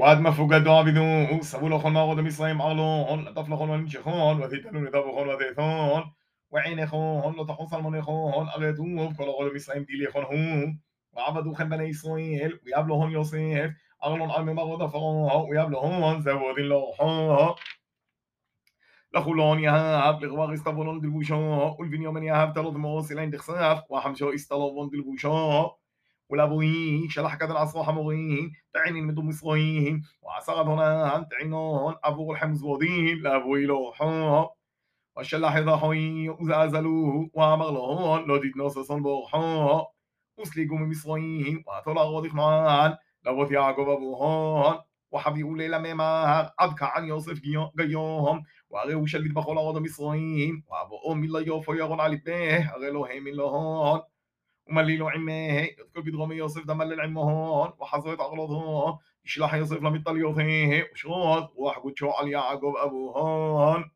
ועד מפוגדו אבידו, סבו לכל מערות עם ישראל ערלון, לטף לכל ונמשכון, ותיתנו נדב וכל ותיתון, ועינכון, לא תחוס על מונכון, הרי טוב, כל הכל עם ישראל דיליכון הוא, חן בני ישראל, ויאב לו ויבלוהון יוסף, ארלון על ממרות עפרו, ויבלוהון, זהו דין לאורחו. לחולון יהב, לכבר הסתבונון דלבושו, ולבין ולבנימין יהב תלות מאוס אליין דכסף, וחמשו הסתלובון דלבושו. ولابويهن שלח כדן עשו חמוריהן תעינין מדומסרויהן ועשה אדונן תעינון עבור חמז בודיהן לאבוי לו חום ושלח ידחוי וזעזלוהו ואמר להון לא תתנוס אסון בורחו וסליגו ממשרויהן ועתו לרוד יכנוען לבות יעקב אבוהון وحبيئوا ليلة ممار أبكى عن يوسف جيوم وأريه شلت بخول أرض مصرين وأبو أمي لا يوفو يغن على بيه أريه لهم من لهون وملي ومليل عميه يذكر بدغم يوسف دملل عمهن وحصرت أغلظهن يشلح يوسف لمطل يوثيه وشغل روح قدشو على يعقوب هون